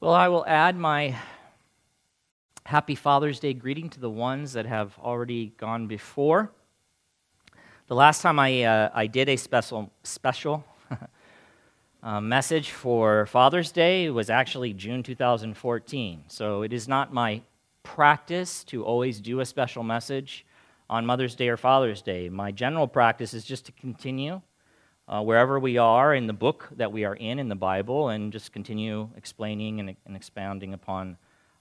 Well, I will add my happy Father's Day greeting to the ones that have already gone before. The last time I, uh, I did a special, special uh, message for Father's Day was actually June 2014. So it is not my practice to always do a special message on Mother's Day or Father's Day. My general practice is just to continue uh, wherever we are in the book that we are in in the Bible and just continue explaining and, and expounding upon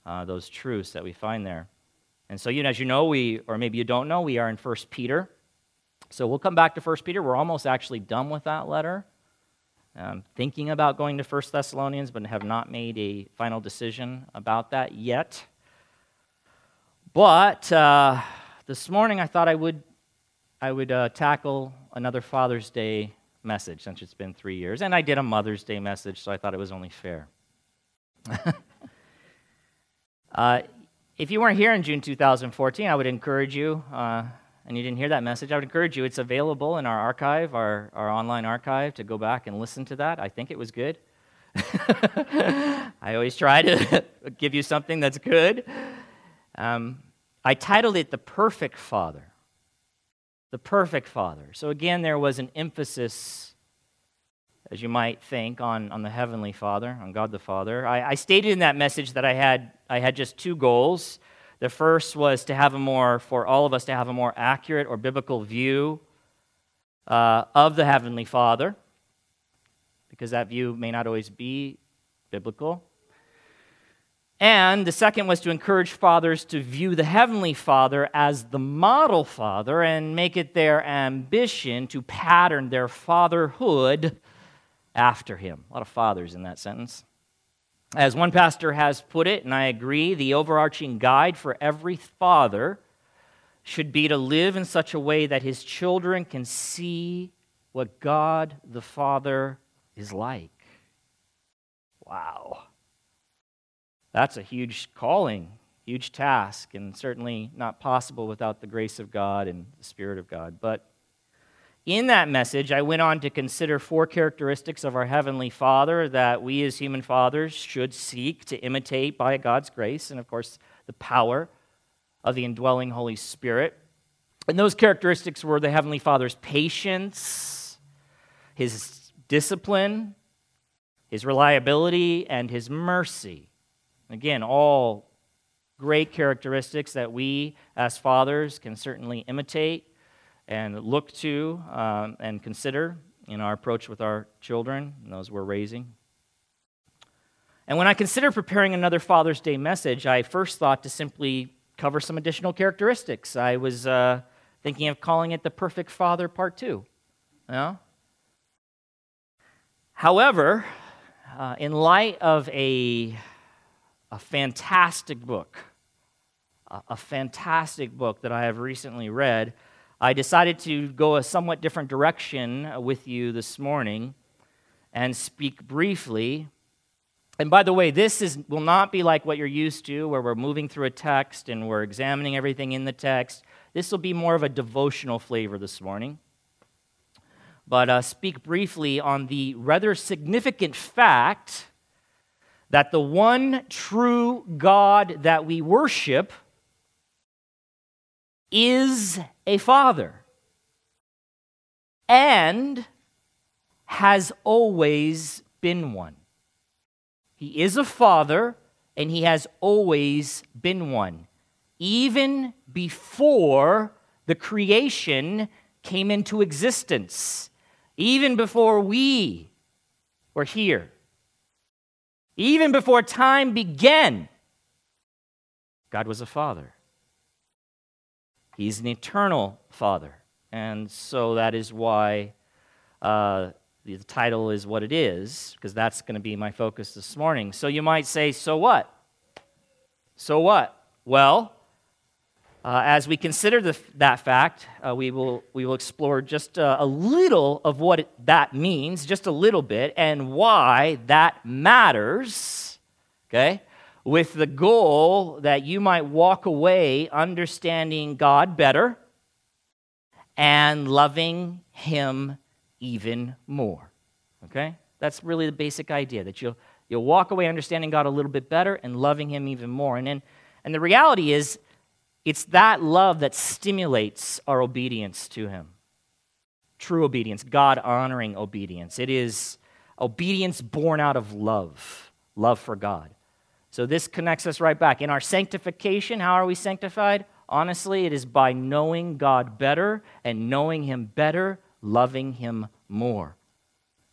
uh, those truths that we find there. And so, you know, as you know, we, or maybe you don't know, we are in 1 Peter. So we'll come back to 1 Peter. We're almost actually done with that letter. Um, thinking about going to 1 Thessalonians, but have not made a final decision about that yet. But uh, this morning I thought I would, I would uh, tackle another Father's Day message since it's been three years. And I did a Mother's Day message, so I thought it was only fair. uh, if you weren't here in June 2014, I would encourage you, uh, and you didn't hear that message, I would encourage you. It's available in our archive, our, our online archive, to go back and listen to that. I think it was good. I always try to give you something that's good. Um, I titled it The Perfect Father the perfect Father. So again, there was an emphasis, as you might think, on, on the Heavenly Father, on God the Father. I, I stated in that message that I had, I had just two goals. The first was to have a more, for all of us, to have a more accurate or biblical view uh, of the Heavenly Father, because that view may not always be biblical. And the second was to encourage fathers to view the Heavenly Father as the model father and make it their ambition to pattern their fatherhood after him. A lot of fathers in that sentence. As one pastor has put it, and I agree, the overarching guide for every father should be to live in such a way that his children can see what God the Father is like. Wow. That's a huge calling, huge task, and certainly not possible without the grace of God and the Spirit of God. But in that message, I went on to consider four characteristics of our Heavenly Father that we as human fathers should seek to imitate by God's grace, and of course, the power of the indwelling Holy Spirit. And those characteristics were the Heavenly Father's patience, His discipline, His reliability, and His mercy. Again, all great characteristics that we as fathers can certainly imitate and look to um, and consider in our approach with our children and those we're raising. And when I considered preparing another Father's Day message, I first thought to simply cover some additional characteristics. I was uh, thinking of calling it the Perfect Father Part 2. You? However, uh, in light of a a fantastic book, a fantastic book that I have recently read. I decided to go a somewhat different direction with you this morning and speak briefly. And by the way, this is, will not be like what you're used to, where we're moving through a text and we're examining everything in the text. This will be more of a devotional flavor this morning. But uh, speak briefly on the rather significant fact that the one true God that we worship is a father and has always been one. He is a father and he has always been one, even before the creation came into existence, even before we were here. Even before time began, God was a father. He's an eternal father. And so that is why uh, the title is what it is, because that's going to be my focus this morning. So you might say, so what? So what? Well, uh, as we consider the, that fact, uh, we, will, we will explore just uh, a little of what it, that means, just a little bit, and why that matters, okay? With the goal that you might walk away understanding God better and loving Him even more, okay? That's really the basic idea, that you'll, You'll walk away understanding God a little bit better and loving Him even more. And, then, and the reality is, it's that love that stimulates our obedience to Him. True obedience, God honoring obedience. It is obedience born out of love, love for God. So this connects us right back. In our sanctification, how are we sanctified? Honestly, it is by knowing God better and knowing Him better, loving Him more.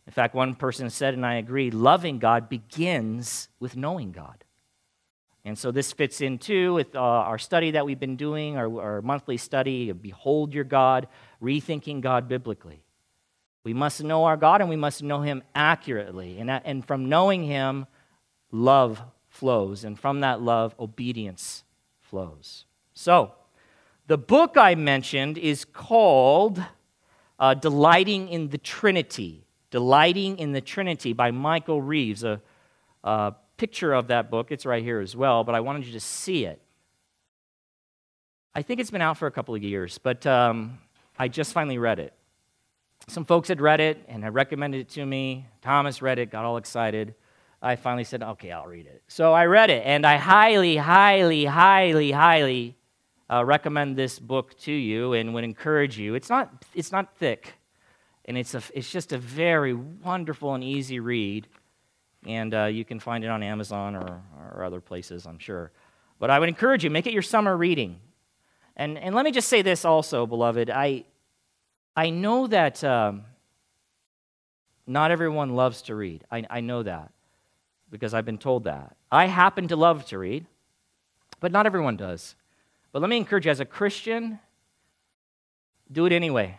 In fact, one person said, and I agree, loving God begins with knowing God. And so this fits in too with uh, our study that we've been doing, our, our monthly study of Behold Your God, rethinking God biblically. We must know our God and we must know Him accurately. And, that, and from knowing Him, love flows. And from that love, obedience flows. So, the book I mentioned is called uh, Delighting in the Trinity. Delighting in the Trinity by Michael Reeves. A, a picture of that book, it's right here as well, but I wanted you to see it. I think it's been out for a couple of years, but um, I just finally read it. Some folks had read it and had recommended it to me. Thomas read it, got all excited. I finally said, okay, I'll read it. So I read it, and I highly, highly, highly, highly uh, recommend this book to you and would encourage you. It's not, it's not thick and it's, a, it's just a very wonderful and easy read. And uh, you can find it on Amazon or, or other places, I'm sure. But I would encourage you, make it your summer reading. And, and let me just say this also, beloved. I, I know that um, not everyone loves to read. I, I know that because I've been told that. I happen to love to read, but not everyone does. But let me encourage you as a Christian, do it anyway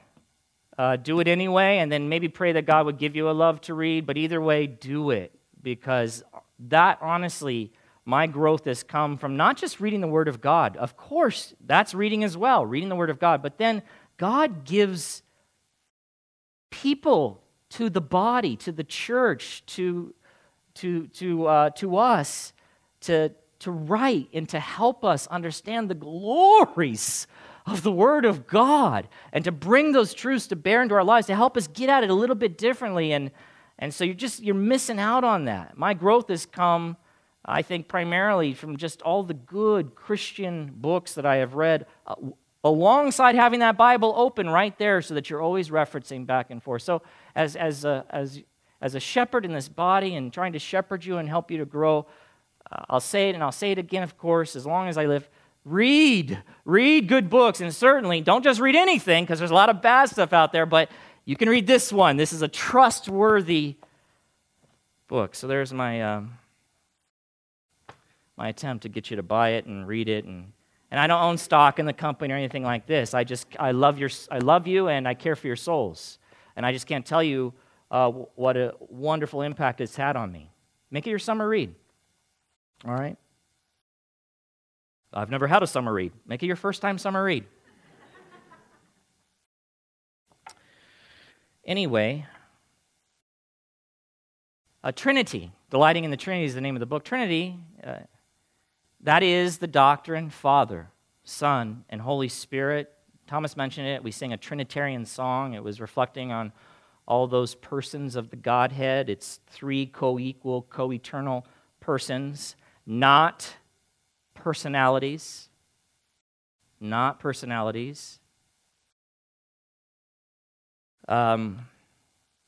uh, do it anyway, and then maybe pray that God would give you a love to read. But either way, do it because that honestly, my growth has come from not just reading the Word of God. Of course, that's reading as well, reading the Word of God. But then God gives people to the body, to the church, to, to, to, uh, to us to, to write and to help us understand the glories of the Word of God and to bring those truths to bear into our lives to help us get at it a little bit differently. And, and so you're just you're missing out on that. My growth has come, I think, primarily from just all the good Christian books that I have read. Uh, alongside having that Bible open right there so that you're always referencing back and forth. So, as, as, a, as, as a shepherd in this body and trying to shepherd you and help you to grow, uh, I'll say it and I'll say it again, of course, as long as I live. Read, read good books, and certainly don't just read anything because there's a lot of bad stuff out there, but you can read this one. This is a trustworthy book. So there's my, um, my attempt to get you to buy it and read it. And, and I don't own stock in the company or anything like this. I just, I love, your, I love you and I care for your souls. And I just can't tell you uh, what a wonderful impact it's had on me. Make it your summer read. All right? I've never had a summer read. Make it your first time summer read. Anyway, a Trinity, delighting in the Trinity is the name of the book. Trinity, uh, that is the doctrine Father, Son, and Holy Spirit. Thomas mentioned it. We sing a Trinitarian song. It was reflecting on all those persons of the Godhead. It's three co equal, co eternal persons, not personalities, not personalities. Um,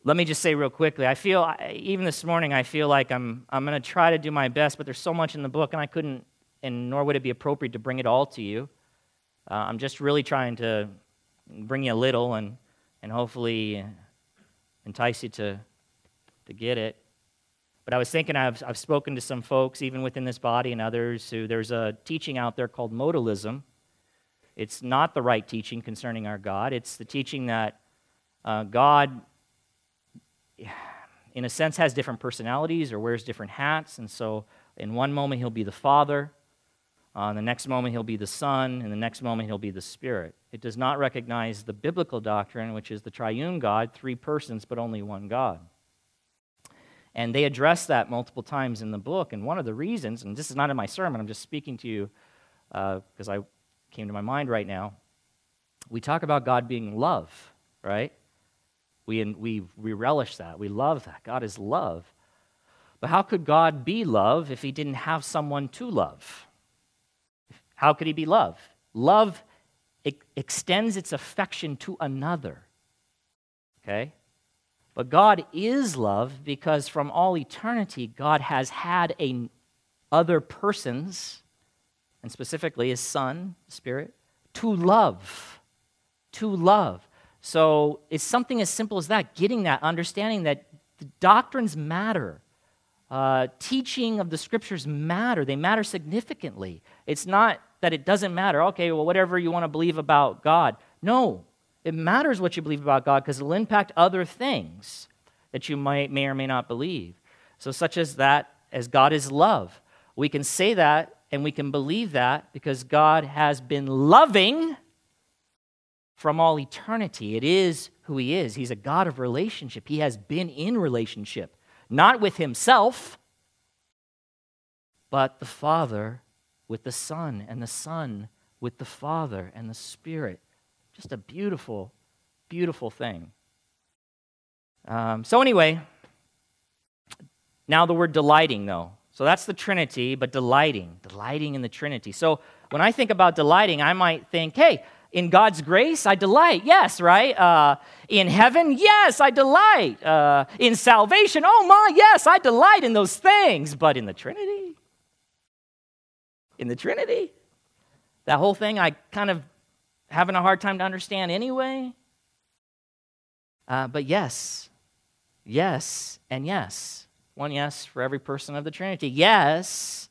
let me just say real quickly i feel even this morning i feel like i'm, I'm going to try to do my best but there's so much in the book and i couldn't and nor would it be appropriate to bring it all to you uh, i'm just really trying to bring you a little and, and hopefully entice you to, to get it but I was thinking, I've, I've spoken to some folks, even within this body and others, who there's a teaching out there called modalism. It's not the right teaching concerning our God. It's the teaching that uh, God, in a sense, has different personalities or wears different hats. And so, in one moment, he'll be the Father. Uh, the next moment, he'll be the Son. In the next moment, he'll be the Spirit. It does not recognize the biblical doctrine, which is the triune God, three persons, but only one God. And they address that multiple times in the book. And one of the reasons, and this is not in my sermon, I'm just speaking to you because uh, I came to my mind right now. We talk about God being love, right? We, we, we relish that. We love that. God is love. But how could God be love if he didn't have someone to love? How could he be love? Love extends its affection to another. Okay? But God is love because from all eternity, God has had a, other persons, and specifically his Son, Spirit, to love. To love. So it's something as simple as that, getting that, understanding that the doctrines matter. Uh, teaching of the scriptures matter. They matter significantly. It's not that it doesn't matter. Okay, well, whatever you want to believe about God. No, it matters what you believe about God because it'll impact other things that you might, may or may not believe. So, such as that, as God is love. We can say that and we can believe that because God has been loving from all eternity. It is who He is. He's a God of relationship. He has been in relationship, not with Himself, but the Father with the Son, and the Son with the Father and the Spirit. Just a beautiful, beautiful thing. Um, so, anyway, now the word delighting, though. So that's the Trinity, but delighting, delighting in the Trinity. So when I think about delighting, I might think, hey, in God's grace, I delight. Yes, right? Uh, in heaven, yes, I delight. Uh, in salvation, oh my, yes, I delight in those things. But in the Trinity, in the Trinity, that whole thing I kind of having a hard time to understand anyway. Uh, but yes, yes, and yes. One yes for every person of the Trinity. Yes,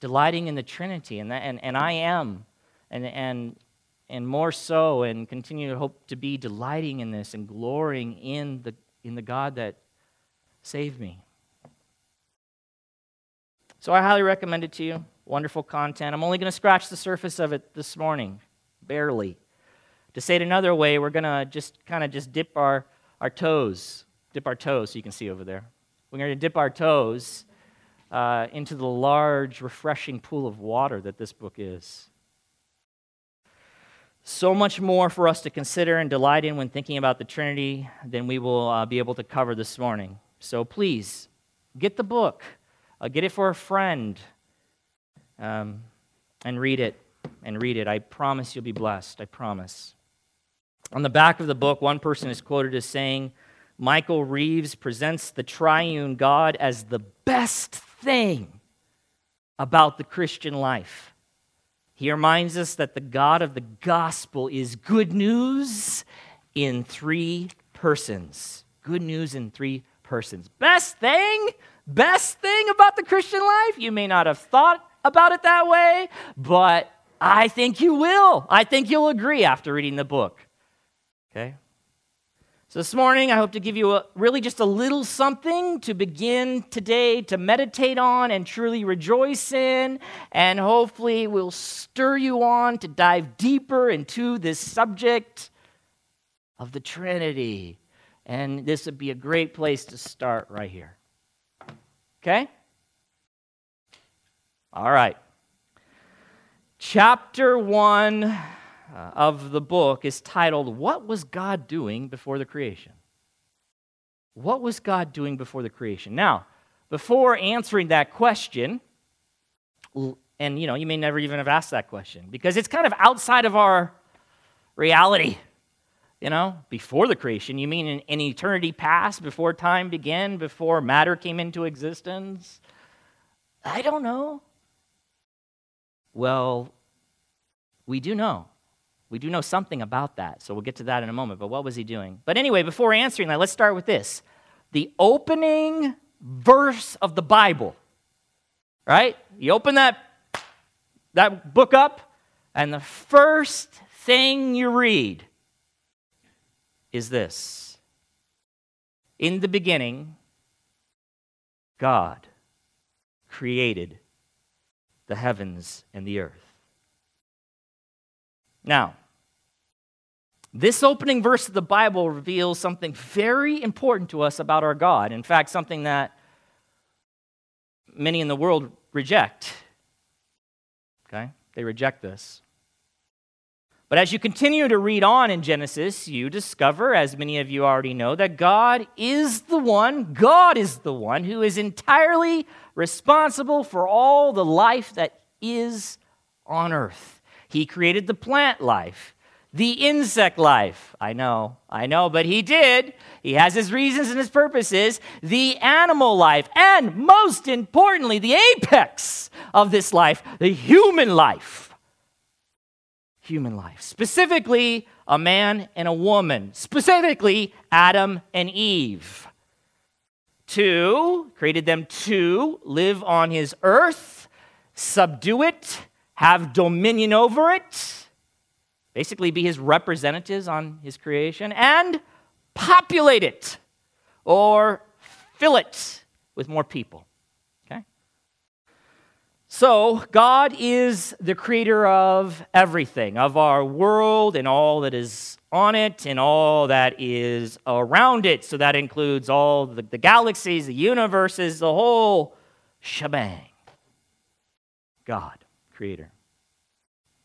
delighting in the Trinity, and, that, and, and I am, and, and and more so, and continue to hope to be delighting in this and glorying in the, in the God that saved me. So I highly recommend it to you. Wonderful content. I'm only going to scratch the surface of it this morning, barely. To say it another way, we're going to just kind of just dip our, our toes, dip our toes so you can see over there. We're going to dip our toes uh, into the large, refreshing pool of water that this book is. So much more for us to consider and delight in when thinking about the Trinity than we will uh, be able to cover this morning. So please, get the book, uh, get it for a friend, um, and read it. And read it. I promise you'll be blessed. I promise. On the back of the book, one person is quoted as saying, Michael Reeves presents the triune God as the best thing about the Christian life. He reminds us that the God of the gospel is good news in three persons. Good news in three persons. Best thing, best thing about the Christian life. You may not have thought about it that way, but I think you will. I think you'll agree after reading the book. Okay? So, this morning, I hope to give you a, really just a little something to begin today to meditate on and truly rejoice in. And hopefully, will stir you on to dive deeper into this subject of the Trinity. And this would be a great place to start right here. Okay? All right. Chapter 1 uh, Uh, of the book is titled, What Was God Doing Before the Creation? What was God doing before the creation? Now, before answering that question, and you know, you may never even have asked that question because it's kind of outside of our reality. You know, before the creation, you mean in, in eternity past, before time began, before matter came into existence? I don't know. Well, we do know. We do know something about that, so we'll get to that in a moment. But what was he doing? But anyway, before answering that, let's start with this the opening verse of the Bible. Right? You open that, that book up, and the first thing you read is this In the beginning, God created the heavens and the earth. Now, this opening verse of the Bible reveals something very important to us about our God. In fact, something that many in the world reject. Okay? They reject this. But as you continue to read on in Genesis, you discover, as many of you already know, that God is the one, God is the one who is entirely responsible for all the life that is on earth. He created the plant life, the insect life. I know, I know, but He did. He has His reasons and His purposes. The animal life, and most importantly, the apex of this life, the human life human life. Specifically, a man and a woman. Specifically, Adam and Eve. Two, created them to live on his earth, subdue it, have dominion over it, basically be his representatives on his creation, and populate it or fill it with more people. Okay? So, God is the creator of everything, of our world and all that is on it and all that is around it. So, that includes all the, the galaxies, the universes, the whole shebang. God, creator.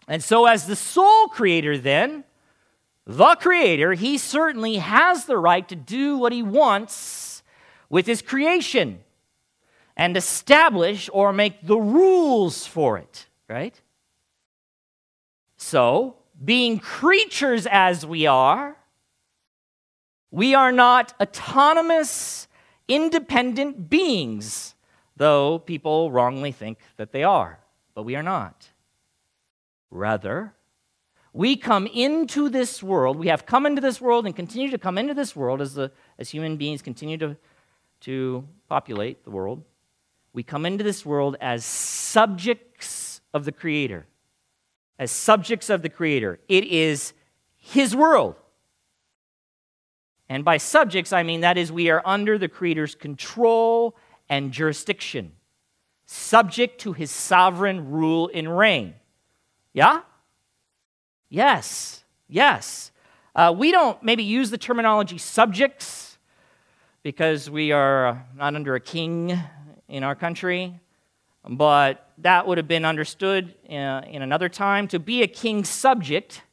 And so, as the sole creator, then, the creator, he certainly has the right to do what he wants with his creation and establish or make the rules for it, right? So, being creatures as we are, we are not autonomous, independent beings, though people wrongly think that they are, but we are not. Rather, we come into this world, we have come into this world and continue to come into this world as, the, as human beings continue to, to populate the world we come into this world as subjects of the Creator. As subjects of the Creator. It is His world. And by subjects, I mean that is we are under the Creator's control and jurisdiction, subject to His sovereign rule and reign. Yeah? Yes. Yes. Uh, we don't maybe use the terminology subjects because we are not under a king in our country, but that would have been understood in, uh, in another time. To be a king's subject,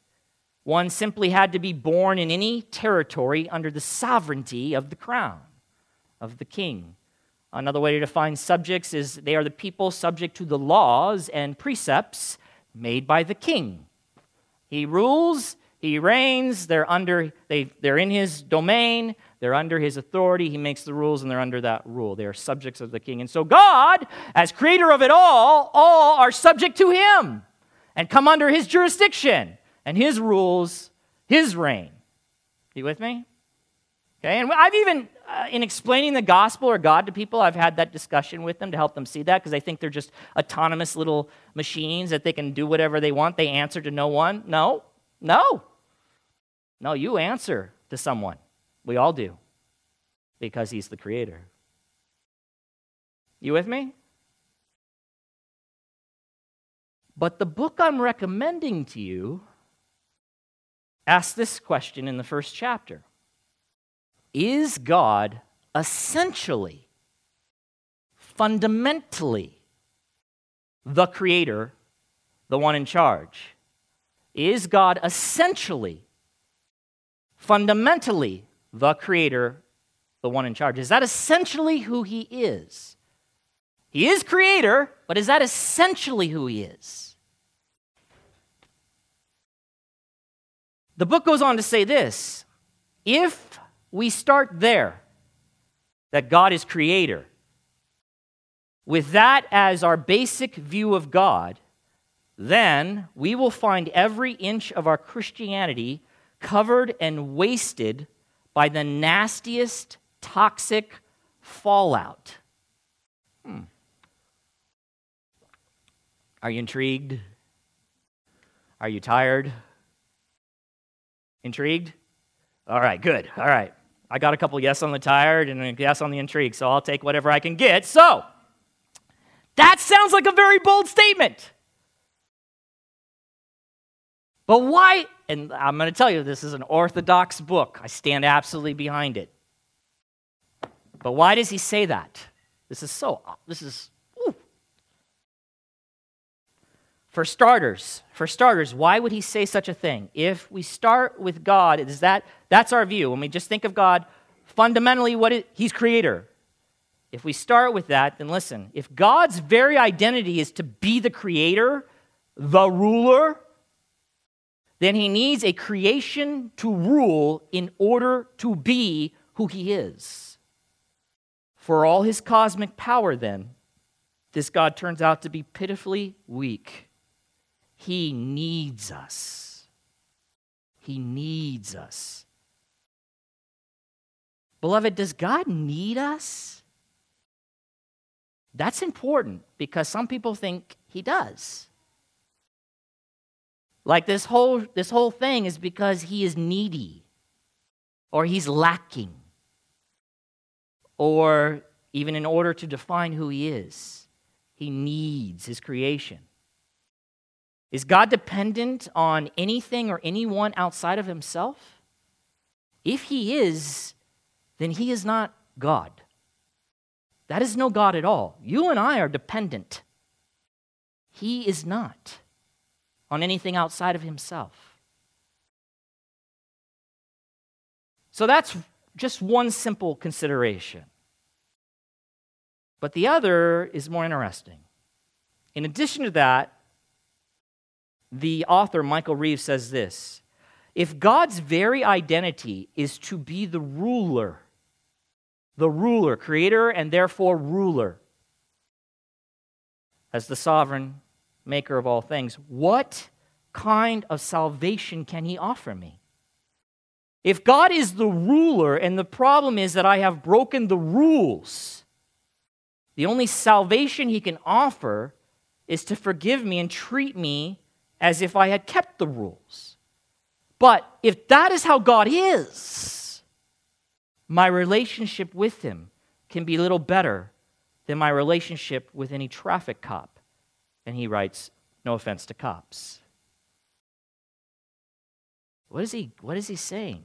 one simply had to be born in any territory under the sovereignty of the crown, of the king. Another way to define subjects is they are the people subject to the laws and precepts made by the king. He rules, he reigns, they're under they, they're in his domain, they're under his authority. He makes the rules, and they're under that rule. They are subjects of the king. And so, God, as creator of it all, all are subject to him and come under his jurisdiction and his rules, his reign. You with me? Okay, and I've even, uh, in explaining the gospel or God to people, I've had that discussion with them to help them see that because they think they're just autonomous little machines that they can do whatever they want. They answer to no one. No, no. No, you answer to someone. We all do, because He's the Creator. You with me? But the book I'm recommending to you asks this question in the first chapter Is God essentially, fundamentally, the Creator, the one in charge? Is God essentially, fundamentally, the creator, the one in charge. Is that essentially who he is? He is creator, but is that essentially who he is? The book goes on to say this if we start there, that God is creator, with that as our basic view of God, then we will find every inch of our Christianity covered and wasted by the nastiest toxic fallout. Hmm. Are you intrigued? Are you tired? Intrigued? All right, good. All right. I got a couple yes on the tired and a yes on the intrigue, so I'll take whatever I can get. So, that sounds like a very bold statement. But why? And I'm going to tell you, this is an orthodox book. I stand absolutely behind it. But why does he say that? This is so, this is, ooh. For starters, for starters, why would he say such a thing? If we start with God, is that that's our view. When we just think of God, fundamentally what he's creator. If we start with that, then listen, if God's very identity is to be the creator, the ruler, then he needs a creation to rule in order to be who he is. For all his cosmic power, then, this God turns out to be pitifully weak. He needs us. He needs us. Beloved, does God need us? That's important because some people think he does. Like this whole, this whole thing is because he is needy or he's lacking or even in order to define who he is, he needs his creation. Is God dependent on anything or anyone outside of himself? If he is, then he is not God. That is no God at all. You and I are dependent. He is not on anything outside of himself. So that's just one simple consideration. But the other is more interesting. In addition to that, the author, Michael Reeves, says this If God's very identity is to be the ruler, the ruler, creator, and therefore ruler, as the sovereign maker of all things, what kind of salvation can he offer me? If God is the ruler and the problem is that I have broken the rules, the only salvation he can offer is to forgive me and treat me as if I had kept the rules. But if that is how God is, my relationship with Him can be little better than my relationship with any traffic cop. And he writes, no offense to cops. What is he, what is he saying?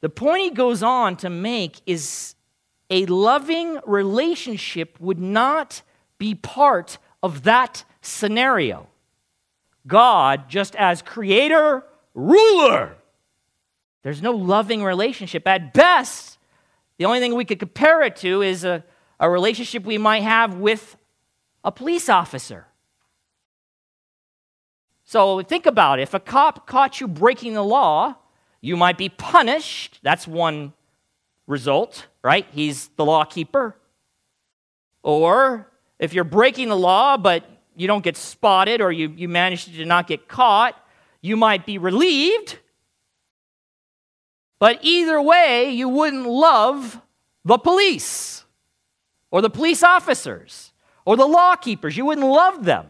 The point he goes on to make is a loving relationship would not be part of that scenario. God just as creator, ruler. There's no loving relationship. At best, the only thing we could compare it to is a, a relationship we might have with a police officer. So think about it. If a cop caught you breaking the law, you might be punished. That's one result, right? He's the law keeper. Or if you're breaking the law, but you don't get spotted or you, you manage to not get caught, you might be relieved. But either way, you wouldn't love the police or the police officers or the law keepers. You wouldn't love them.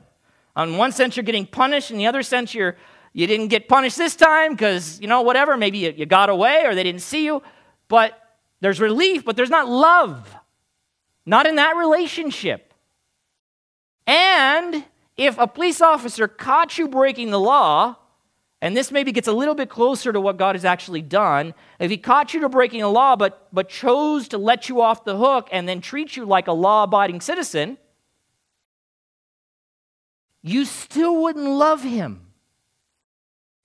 On one sense, you're getting punished, in the other sense, you're, you didn't get punished this time because, you know, whatever, maybe you, you got away or they didn't see you. But there's relief, but there's not love. Not in that relationship. And if a police officer caught you breaking the law, and this maybe gets a little bit closer to what God has actually done. If he caught you to breaking the law, but, but chose to let you off the hook and then treat you like a law abiding citizen, you still wouldn't love him.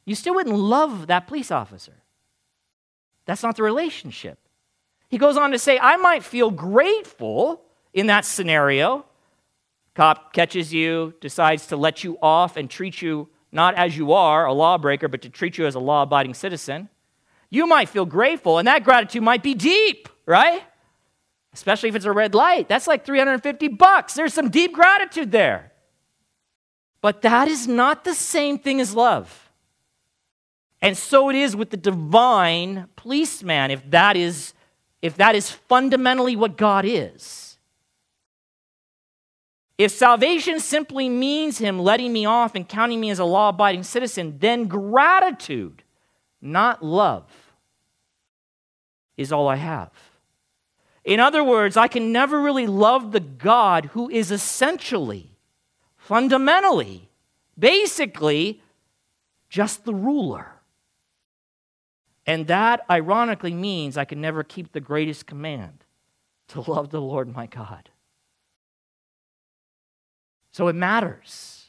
You still wouldn't love that police officer. That's not the relationship. He goes on to say, I might feel grateful in that scenario Cop catches you, decides to let you off and treat you not as you are, a lawbreaker, but to treat you as a law abiding citizen. You might feel grateful, and that gratitude might be deep, right? Especially if it's a red light. That's like 350 bucks. There's some deep gratitude there. But that is not the same thing as love. And so it is with the divine policeman if that is if that is fundamentally what God is. If salvation simply means him letting me off and counting me as a law abiding citizen, then gratitude, not love, is all I have. In other words, I can never really love the God who is essentially, fundamentally, basically, just the ruler. And that ironically means I can never keep the greatest command to love the Lord my God. So it matters.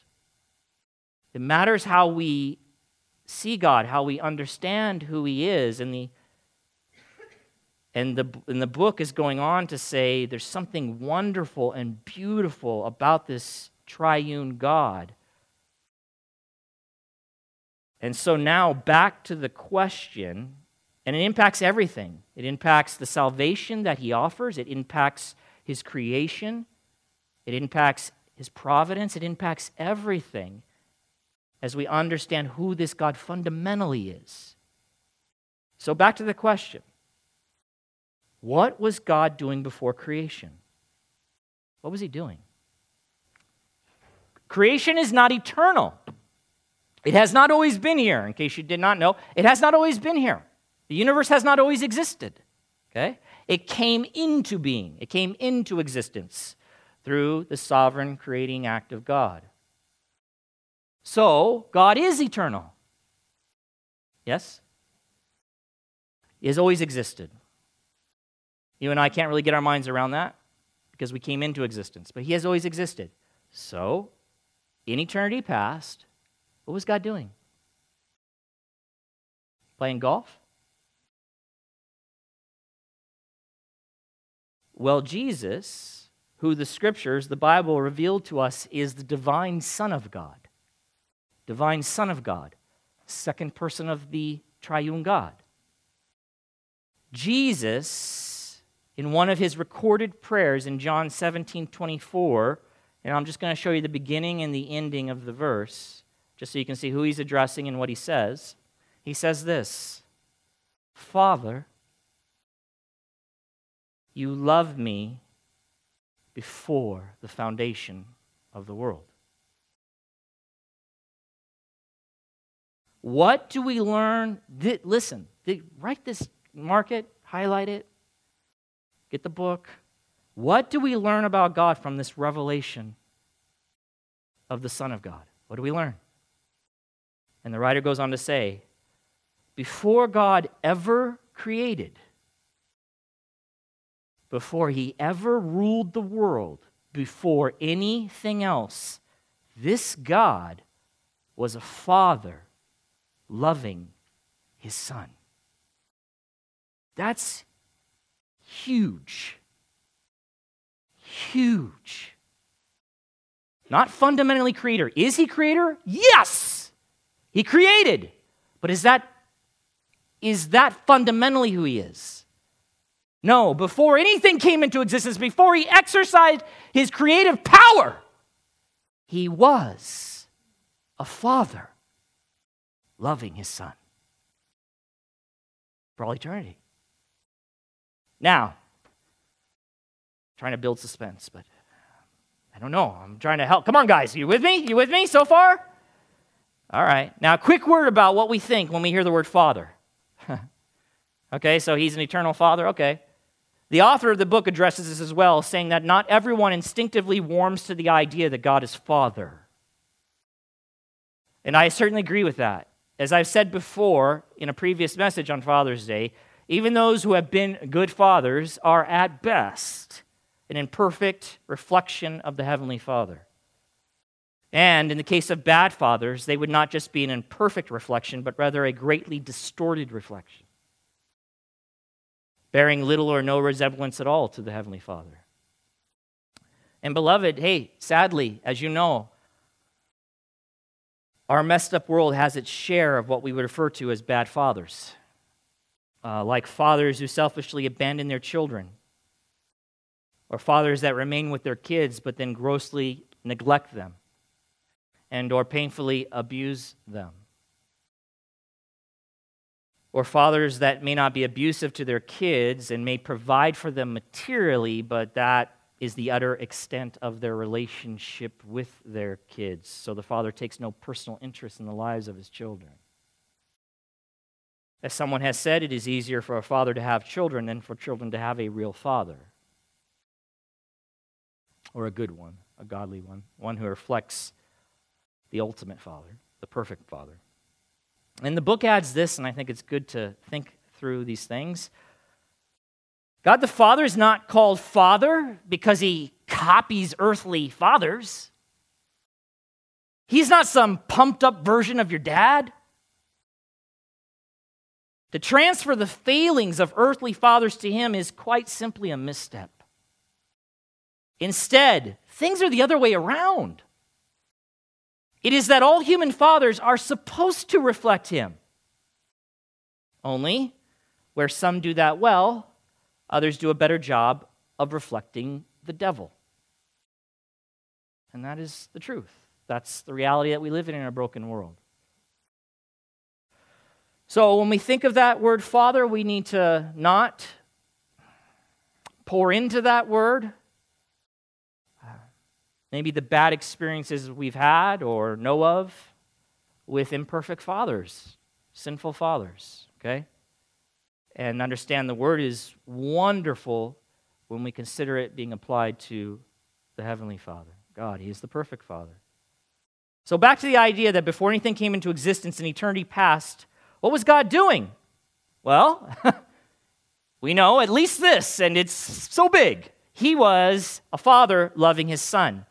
It matters how we see God, how we understand who He is. And the, and, the, and the book is going on to say there's something wonderful and beautiful about this triune God. And so now back to the question, and it impacts everything. It impacts the salvation that He offers, it impacts His creation, it impacts His providence, it impacts everything as we understand who this God fundamentally is. So, back to the question What was God doing before creation? What was He doing? Creation is not eternal. It has not always been here, in case you did not know. It has not always been here. The universe has not always existed. Okay? It came into being, it came into existence through the sovereign creating act of God. So, God is eternal. Yes? He has always existed. You and I can't really get our minds around that because we came into existence, but He has always existed. So, in eternity past, what was God doing? Playing golf? Well, Jesus, who the scriptures, the Bible revealed to us, is the divine Son of God divine Son of God, second person of the triune God. Jesus, in one of his recorded prayers in John 17 24, and I'm just going to show you the beginning and the ending of the verse, just so you can see who he's addressing and what he says. He says this Father, you love me before the foundation of the world. What do we learn? listen, write this, mark it, highlight it, get the book. What do we learn about God from this revelation of the Son of God? What do we learn? And the writer goes on to say, before God ever created, before he ever ruled the world, before anything else, this God was a father loving his son. That's huge. Huge. Not fundamentally creator. Is he creator? Yes. He created. But is that is that fundamentally who he is? No, before anything came into existence, before he exercised his creative power, he was a father loving his son for all eternity. Now, trying to build suspense, but I don't know. I'm trying to help. Come on, guys. You with me? You with me so far? All right. Now, a quick word about what we think when we hear the word Father. okay, so he's an eternal Father. Okay. The author of the book addresses this as well, saying that not everyone instinctively warms to the idea that God is Father. And I certainly agree with that. As I've said before in a previous message on Father's Day, even those who have been good fathers are at best an imperfect reflection of the Heavenly Father. And in the case of bad fathers, they would not just be an imperfect reflection, but rather a greatly distorted reflection, bearing little or no resemblance at all to the Heavenly Father. And beloved, hey, sadly, as you know, our messed up world has its share of what we would refer to as bad fathers, uh, like fathers who selfishly abandon their children, or fathers that remain with their kids but then grossly neglect them and or painfully abuse them or fathers that may not be abusive to their kids and may provide for them materially but that is the utter extent of their relationship with their kids. So the father takes no personal interest in the lives of his children. As someone has said, it is easier for a father to have children than for children to have a real father. Or a good one, a godly one, one who reflects the ultimate father, the perfect father. And the book adds this, and I think it's good to think through these things. God the Father is not called Father because he copies earthly fathers. He's not some pumped up version of your dad. To transfer the failings of earthly fathers to him is quite simply a misstep. Instead, things are the other way around. It is that all human fathers are supposed to reflect him. Only, where some do that well, others do a better job of reflecting the devil. And that is the truth. That's the reality that we live in in a broken world. So when we think of that word father, we need to not pour into that word maybe the bad experiences we've had or know of with imperfect fathers, sinful fathers, okay? And understand the word is wonderful when we consider it being applied to the Heavenly Father, God. He is the perfect Father. So, back to the idea that before anything came into existence in eternity past, what was God doing? Well, we know at least this, and it's so big. He was a father loving his son.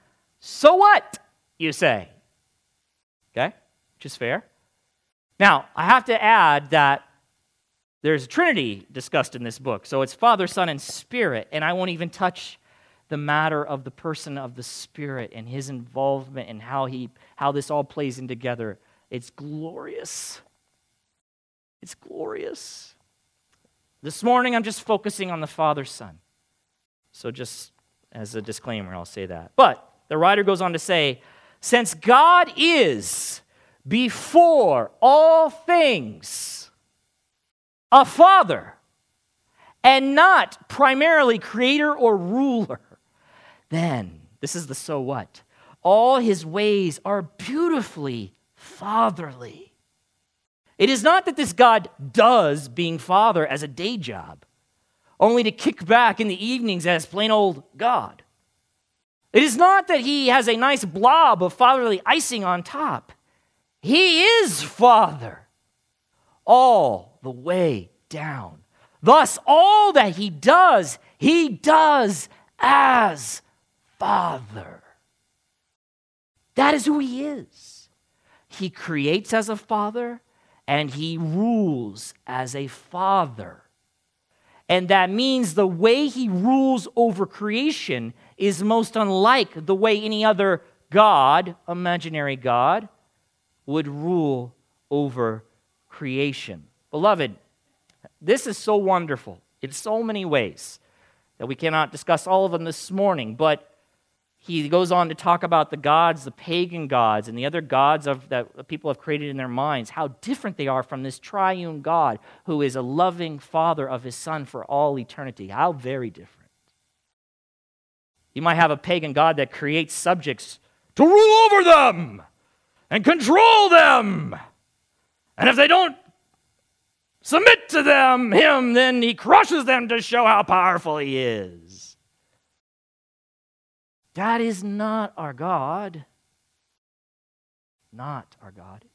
So what, you say? Okay, which is fair. Now, I have to add that there's a Trinity discussed in this book. So it's Father, Son, and Spirit. And I won't even touch the matter of the person of the Spirit and his involvement and how, he, how this all plays in together. It's glorious. It's glorious. This morning, I'm just focusing on the Father, Son. So, just as a disclaimer, I'll say that. But the writer goes on to say, since God is before all things a father and not primarily creator or ruler, then, this is the so what, all his ways are beautifully fatherly. It is not that this God does being father as a day job, only to kick back in the evenings as plain old God. It is not that he has a nice blob of fatherly icing on top. He is Father all the way down. Thus, all that he does, he does as Father. That is who he is. He creates as a father and he rules as a father. And that means the way he rules over creation is most unlike the way any other God, imaginary God, would rule over creation. Beloved, this is so wonderful in so many ways that we cannot discuss all of them this morning, but he goes on to talk about the gods, the pagan gods, and the other gods of, that people have created in their minds, how different they are from this triune God who is a loving father of his son for all eternity. How very different. You might have a pagan god that creates subjects to rule over them and control them. And if they don't submit to them, him, then he crushes them to show how powerful he is. That is not our God. Not our God.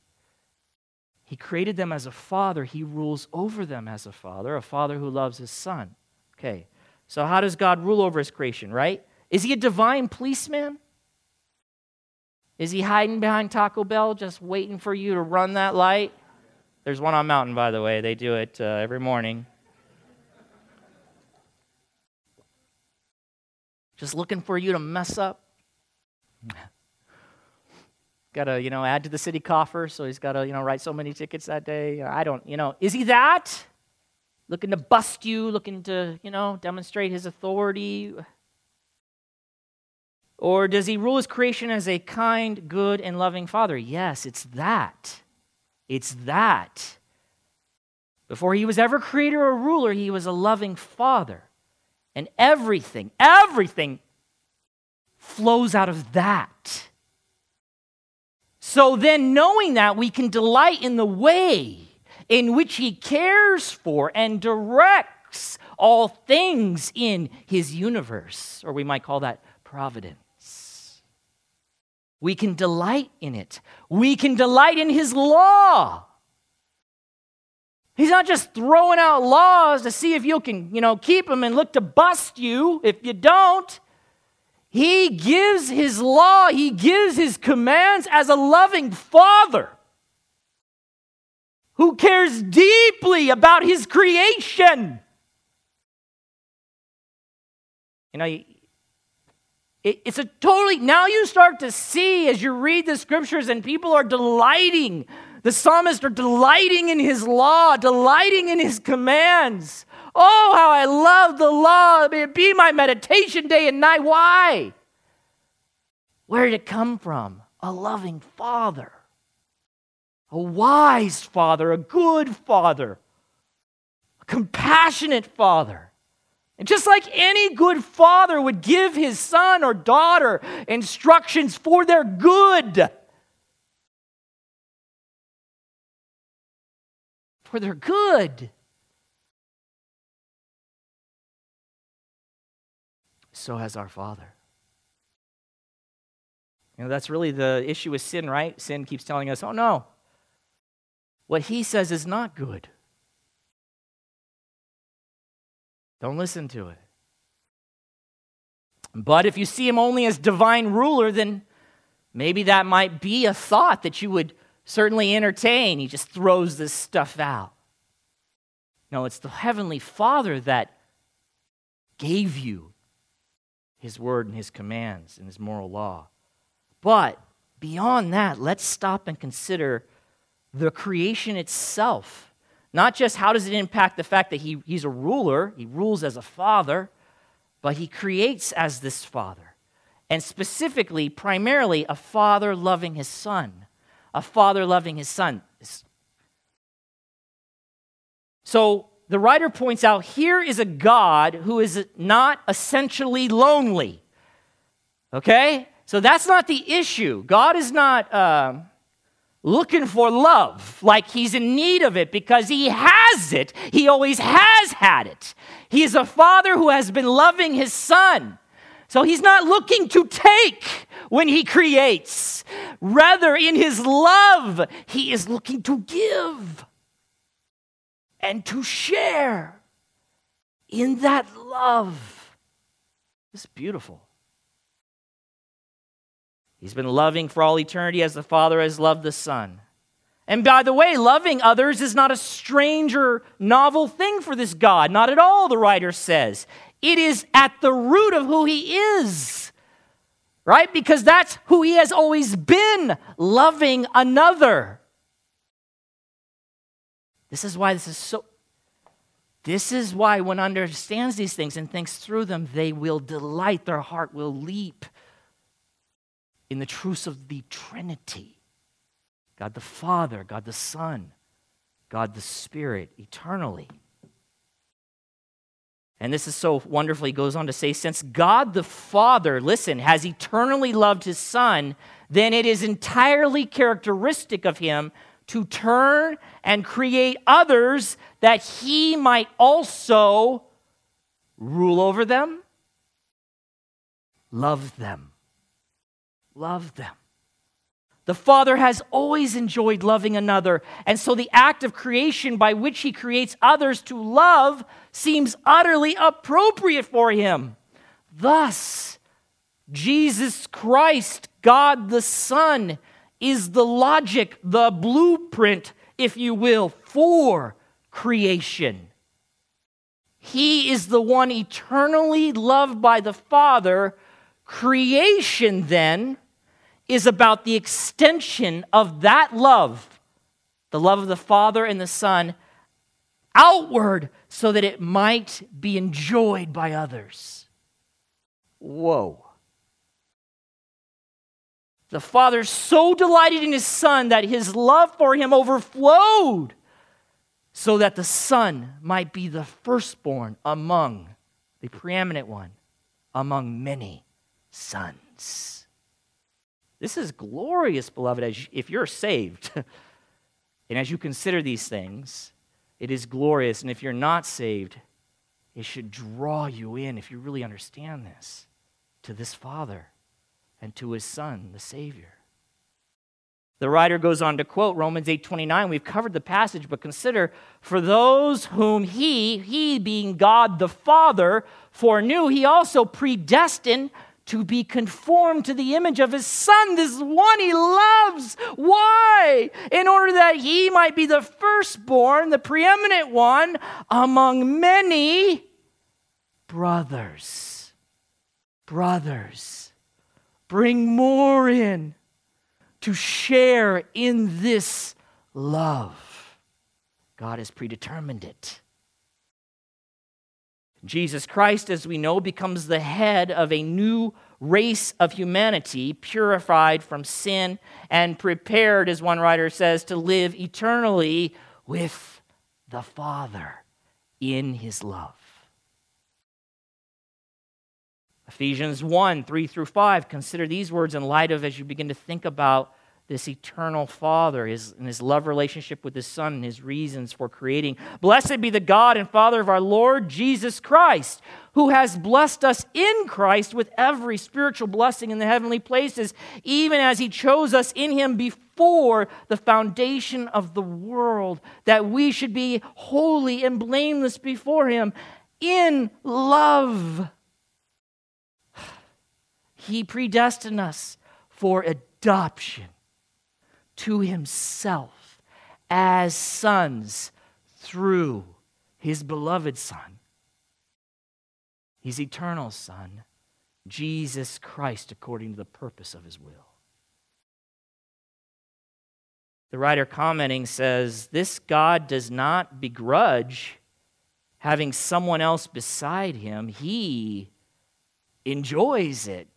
He created them as a father. He rules over them as a father, a father who loves his son. Okay, so how does God rule over his creation, right? Is he a divine policeman? Is he hiding behind Taco Bell just waiting for you to run that light? There's one on Mountain, by the way. They do it uh, every morning. Just looking for you to mess up. got to, you know, add to the city coffer, so he's got to, you know, write so many tickets that day. I don't, you know, is he that? Looking to bust you, looking to, you know, demonstrate his authority. Or does he rule his creation as a kind, good, and loving father? Yes, it's that. It's that. Before he was ever creator or ruler, he was a loving father. And everything, everything flows out of that. So then, knowing that, we can delight in the way in which he cares for and directs all things in his universe, or we might call that providence. We can delight in it. We can delight in His law. He's not just throwing out laws to see if you can, you know, keep them and look to bust you if you don't. He gives his law, he gives his commands as a loving father who cares deeply about his creation. You know, it, it's a totally, now you start to see as you read the scriptures and people are delighting. The psalmists are delighting in his law, delighting in his commands. Oh, how I love the law. May it be my meditation day and night. Why? Where did it come from? A loving father, a wise father, a good father, a compassionate father. And just like any good father would give his son or daughter instructions for their good, for their good. So has our Father. You know, that's really the issue with sin, right? Sin keeps telling us, oh no, what he says is not good. Don't listen to it. But if you see him only as divine ruler, then maybe that might be a thought that you would certainly entertain. He just throws this stuff out. No, it's the Heavenly Father that gave you His word and His commands and His moral law. But beyond that, let's stop and consider the creation itself not just how does it impact the fact that he, he's a ruler, he rules as a father, but he creates as this father. And specifically, primarily, a father loving his son. A father loving his son. So the writer points out here is a God who is not essentially lonely. Okay? So that's not the issue. God is not. Uh, looking for love, like he's in need of it because he has it. He always has had it. He is a father who has been loving his son. So he's not looking to take when he creates. Rather, in his love, he is looking to give and to share in that love. It's beautiful. He's been loving for all eternity as the Father has loved the Son. And by the way, loving others is not a strange or novel thing for this God. Not at all, the writer says. It is at the root of who he is, right? Because that's who he has always been loving another. This is why this is so. This is why one understands these things and thinks through them, they will delight, their heart will leap in the truths of the Trinity. God the Father, God the Son, God the Spirit, eternally. And this is so wonderfully He goes on to say, since God the Father, listen, has eternally loved his Son, then it is entirely characteristic of him to turn and create others that he might also rule over them, love them, love them. The Father has always enjoyed loving another, and so the act of creation by which He creates others to love seems utterly appropriate for Him. Thus, Jesus Christ, God the Son, is the logic, the blueprint, if you will, for creation. He is the one eternally loved by the Father. Creation, then, is about the extension of that love, the love of the Father and the Son, outward so that it might be enjoyed by others. Whoa. The Father so delighted in His Son that His love for Him overflowed so that the Son might be the firstborn among, the preeminent one, among many sons. This is glorious, beloved, as if you're saved. and as you consider these things, it is glorious. And if you're not saved, it should draw you in, if you really understand this, to this Father and to his Son, the Savior. The writer goes on to quote Romans 8:29. We've covered the passage, but consider for those whom he, he being God the Father, foreknew, he also predestined to be conformed to the image of his son, this one he loves. Why? In order that he might be the firstborn, the preeminent one among many brothers. Brothers. Bring more in to share in this love. God has predetermined it. Jesus Christ, as we know, becomes the head of a new race of humanity, purified from sin and prepared, as one writer says, to live eternally with the Father in his love. Ephesians 1 3 through 5. Consider these words in light of as you begin to think about this eternal Father his, and his love relationship with his Son and his reasons for creating. Blessed be the God and Father of our Lord Jesus Christ, who has blessed us in Christ with every spiritual blessing in the heavenly places, even as he chose us in him before the foundation of the world, that we should be holy and blameless before him in love. He predestined us for adoption to himself as sons through his beloved Son, his eternal Son, Jesus Christ, according to the purpose of his will. The writer commenting says, This God does not begrudge having someone else beside him, he enjoys it.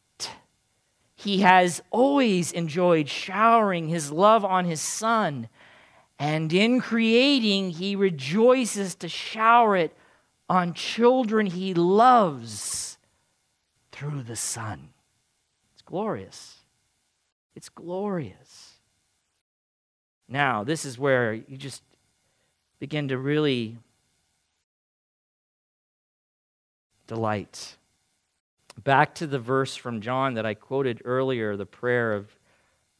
He has always enjoyed showering his love on his son. And in creating, he rejoices to shower it on children he loves through the Son. It's glorious. It's glorious. Now, this is where you just begin to really delight back to the verse from John that I quoted earlier, the prayer of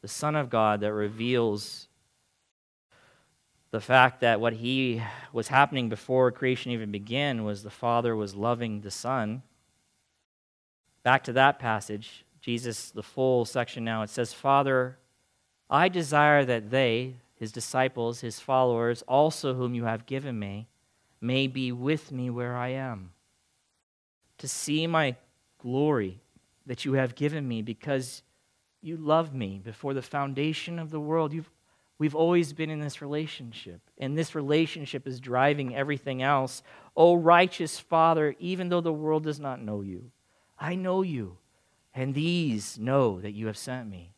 the Son of God that reveals the fact that what he was happening before creation even began was the Father was loving the Son. Back to that passage, Jesus, the full section now, it says, Father, I desire that they, his disciples, his followers, also whom you have given me, may be with me where I am. To see my glory that you have given me because you loved me before the foundation of the world. You've, we've always been in this relationship, and this relationship is driving everything else. O righteous Father, even though the world does not know you, I know you, and these know that you have sent me.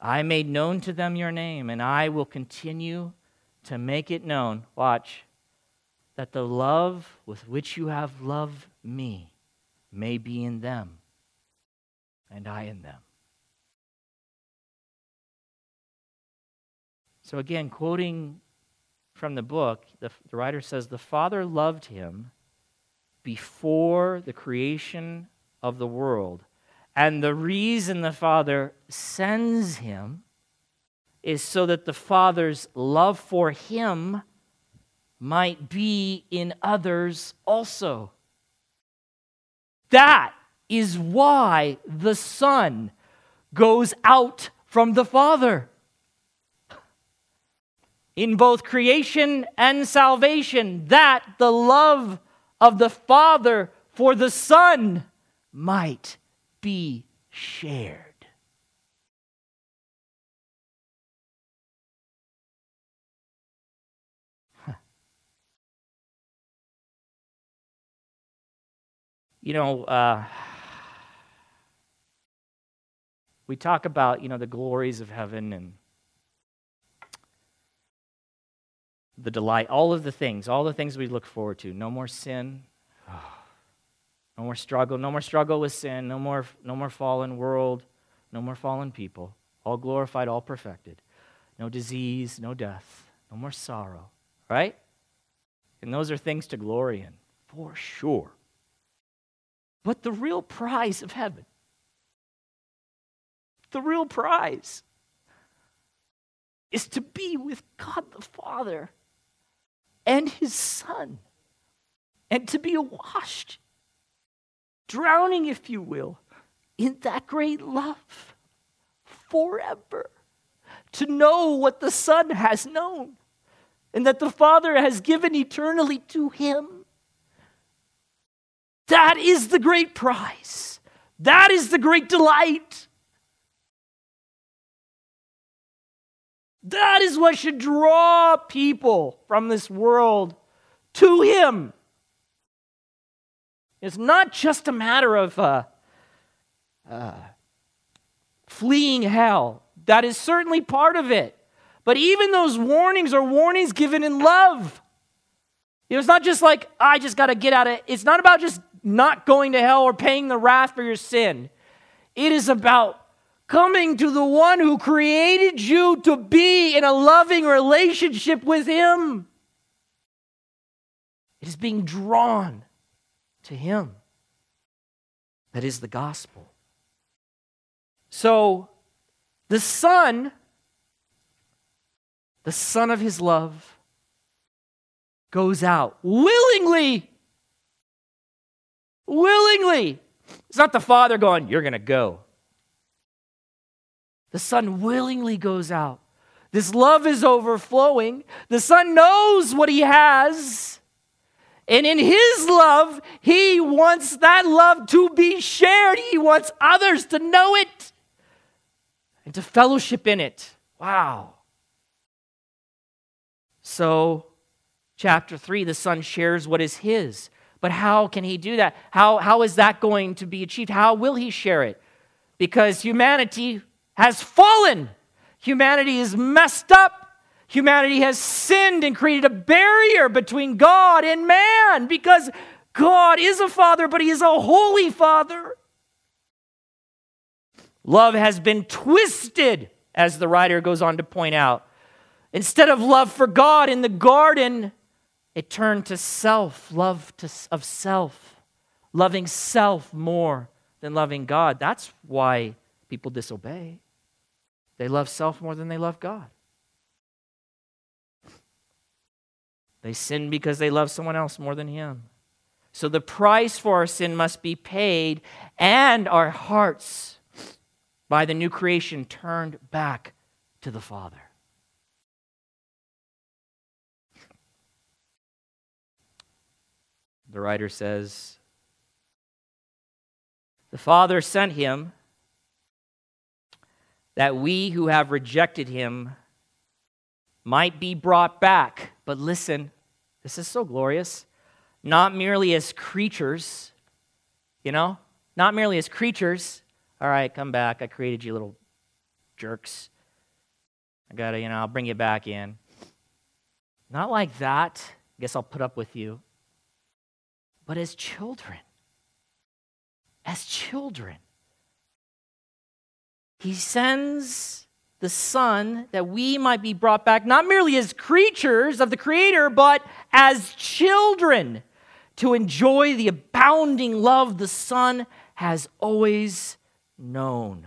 I made known to them your name, and I will continue to make it known. Watch, that the love with which you have loved me may be in them, and I in them. So, again, quoting from the book, the, the writer says, The Father loved him before the creation of the world. And the reason the Father sends him is so that the Father's love for him might be in others also. That is why the Son goes out from the Father. In both creation and salvation, that the love of the Father for the Son might be shared. You know, uh, we talk about, you know, the glories of heaven and the delight, all of the things, all the things we look forward to. No more sin. No more struggle. No more struggle with sin. No more, no more fallen world. No more fallen people. All glorified, all perfected. No disease, no death. No more sorrow. Right? And those are things to glory in, for sure. But the real prize of heaven, the real prize, is to be with God the Father and His Son, and to be washed, drowning, if you will, in that great love forever. To know what the Son has known and that the Father has given eternally to him. That is the great prize. That is the great delight. That is what should draw people from this world to Him. It's not just a matter of uh, uh, fleeing hell. That is certainly part of it. But even those warnings are warnings given in love. It's not just like, I just got to get out of it. It's not about just not going to hell or paying the wrath for your sin. It is about coming to the one who created you to be in a loving relationship with him. It is being drawn to him. That is the gospel. So, the Son, the Son of his love, goes out willingly. Willingly. It's not the Father going, You're going to go. The Son willingly goes out. This love is overflowing. The Son knows what He has. And in His love, He wants that love to be shared. He wants others to know it and to fellowship in it. Wow. So, chapter 3, the Son shares what is His. But how can He do that? How, how is that going to be achieved? How will He share it? Because humanity has fallen. Humanity is messed up. Humanity has sinned and created a barrier between God and man because God is a father, but he is a holy father. Love has been twisted, as the writer goes on to point out. Instead of love for God in the garden, it turned to self, love to, of self, loving self more than loving God. That's why people disobey. They love self more than they love God. They sin because they love someone else more than Him. So the price for our sin must be paid, and our hearts, by the new creation, turned back to the Father. The writer says, The Father sent him that we who have rejected him might be brought back. But listen, this is so glorious. Not merely as creatures, you know, not merely as creatures. All right, come back. I created you little jerks. I gotta, you know, I'll bring you back in. Not like that. I guess I'll put up with you. But as children. As children. He sends the Son that we might be brought back, not merely as creatures of the Creator, but as children to enjoy the abounding love the Son has always known.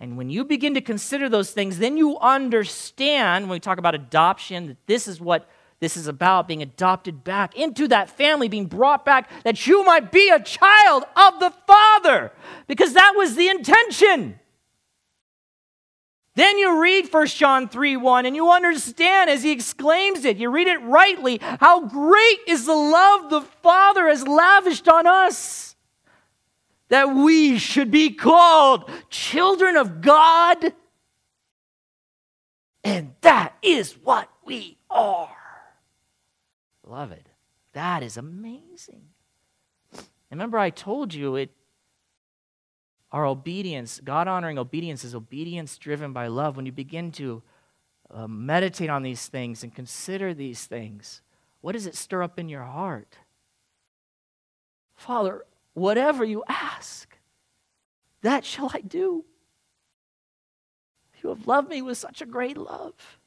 And when you begin to consider those things, then you understand when we talk about adoption that this is what this is about being adopted back into that family, being brought back, that you might be a child of the Father, because that was the intention. Then you read 1 John 3 1 and you understand as he exclaims it, you read it rightly, how great is the love the Father has lavished on us that we should be called children of God. And that is what we are. Beloved, that is amazing. Remember, I told you it. Our obedience, God honoring obedience, is obedience driven by love. When you begin to uh, meditate on these things and consider these things, what does it stir up in your heart? Father, whatever you ask, that shall I do. You have loved me with such a great love.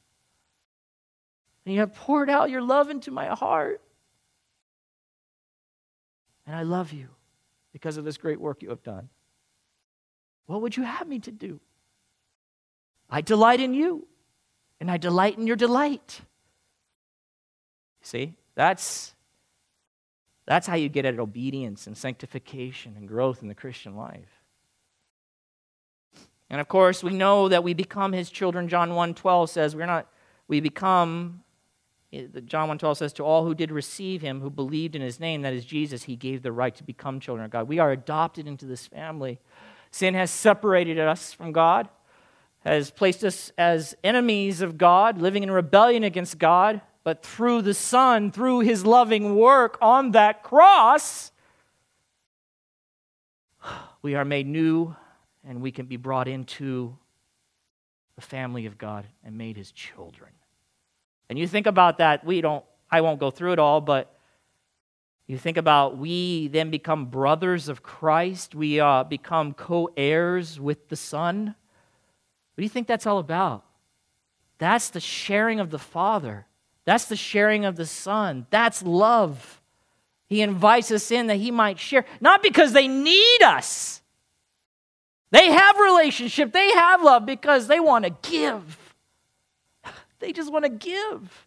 And you have poured out your love into my heart. And I love you because of this great work you have done. What would you have me to do? I delight in you, and I delight in your delight. See, that's, that's how you get at obedience and sanctification and growth in the Christian life. And of course, we know that we become his children. John 1:12 says we're not we become John 1:12 says to all who did receive him who believed in his name that is Jesus he gave the right to become children of God. We are adopted into this family. Sin has separated us from God, has placed us as enemies of God, living in rebellion against God, but through the Son, through his loving work on that cross, we are made new and we can be brought into the family of God and made his children. And you think about that, we don't, I won't go through it all, but you think about we then become brothers of Christ, we uh, become co heirs with the Son. What do you think that's all about? That's the sharing of the Father. That's the sharing of the Son. That's love. He invites us in that He might share, not because they need us. They have relationship, they have love because they want to give. They just want to give.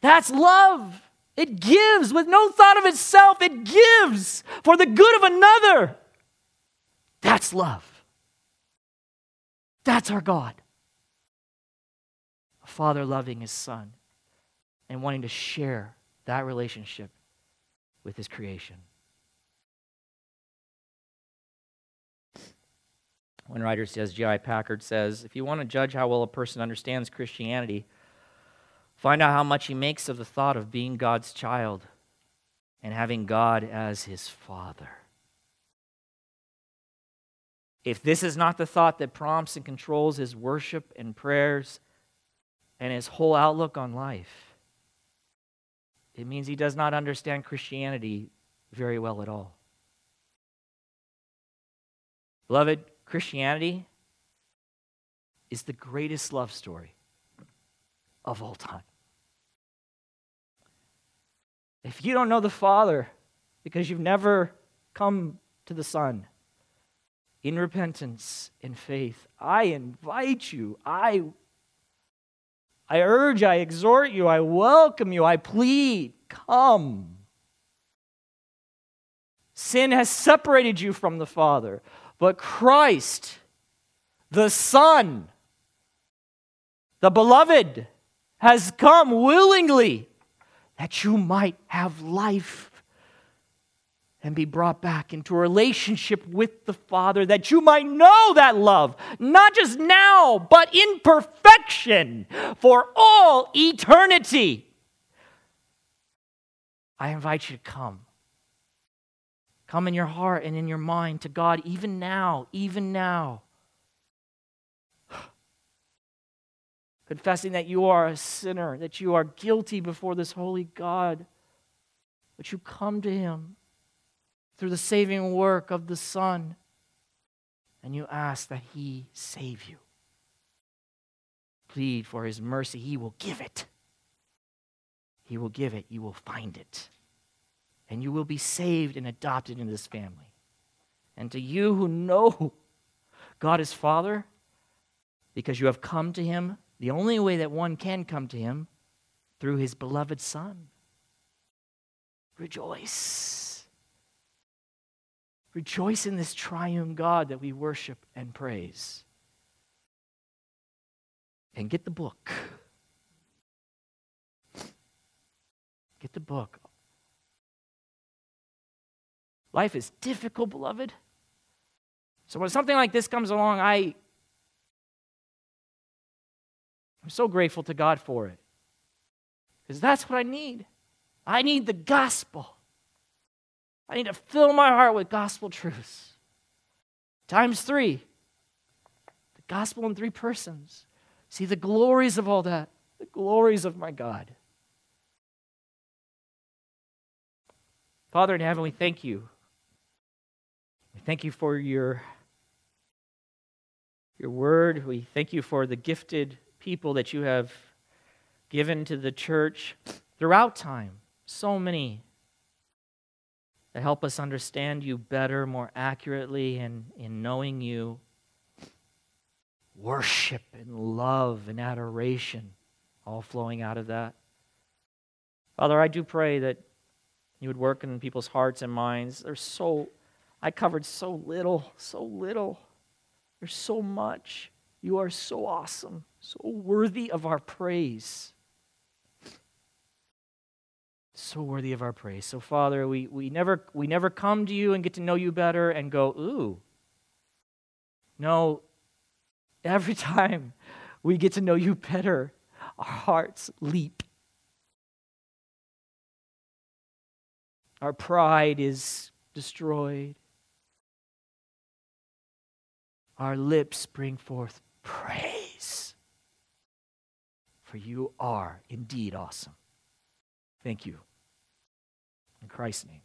That's love. It gives with no thought of itself, it gives for the good of another. That's love. That's our God. A father loving his son and wanting to share that relationship with his creation. One writer says, J.I. Packer says, if you want to judge how well a person understands Christianity, find out how much he makes of the thought of being God's child and having God as his father. If this is not the thought that prompts and controls his worship and prayers and his whole outlook on life, it means he does not understand Christianity very well at all. Beloved, Christianity is the greatest love story of all time. If you don't know the Father because you've never come to the Son in repentance and faith, I invite you, I, I urge, I exhort you, I welcome you, I plead, come. Sin has separated you from the Father. But Christ, the Son, the Beloved, has come willingly that you might have life and be brought back into a relationship with the Father, that you might know that love, not just now, but in perfection for all eternity. I invite you to come. Come in your heart and in your mind to God, even now, even now. Confessing that you are a sinner, that you are guilty before this holy God, but you come to Him through the saving work of the Son, and you ask that He save you. Plead for His mercy, He will give it. He will give it, you will find it and you will be saved and adopted into this family. And to you who know God is Father, because you have come to Him, the only way that one can come to Him through His beloved Son. Rejoice. Rejoice in this triune God that we worship and praise. And get the book. Get the book. Life is difficult, beloved. So when something like this comes along, I I'm so grateful to God for it. Because that's what I need. I need the gospel. I need to fill my heart with gospel truths. Times three. The gospel in three persons. See the glories of all that, the glories of my God. Father in heaven, we thank you thank you for your, your word. We thank you for the gifted people that you have given to the church throughout time. So many that help us understand you better, more accurately, and in knowing you. Worship and love and adoration, all flowing out of that. Father, I do pray that you would work in people's hearts and minds. They're so I covered so little, so little. There's so much. You are so awesome, so worthy of our praise. So worthy of our praise. So, Father, we, we, never, we never come to you and get to know you better and go, ooh. No, every time we get to know you better, our hearts leap. Our pride is destroyed. Our lips bring forth praise. For you are indeed awesome. Thank you. In Christ's name.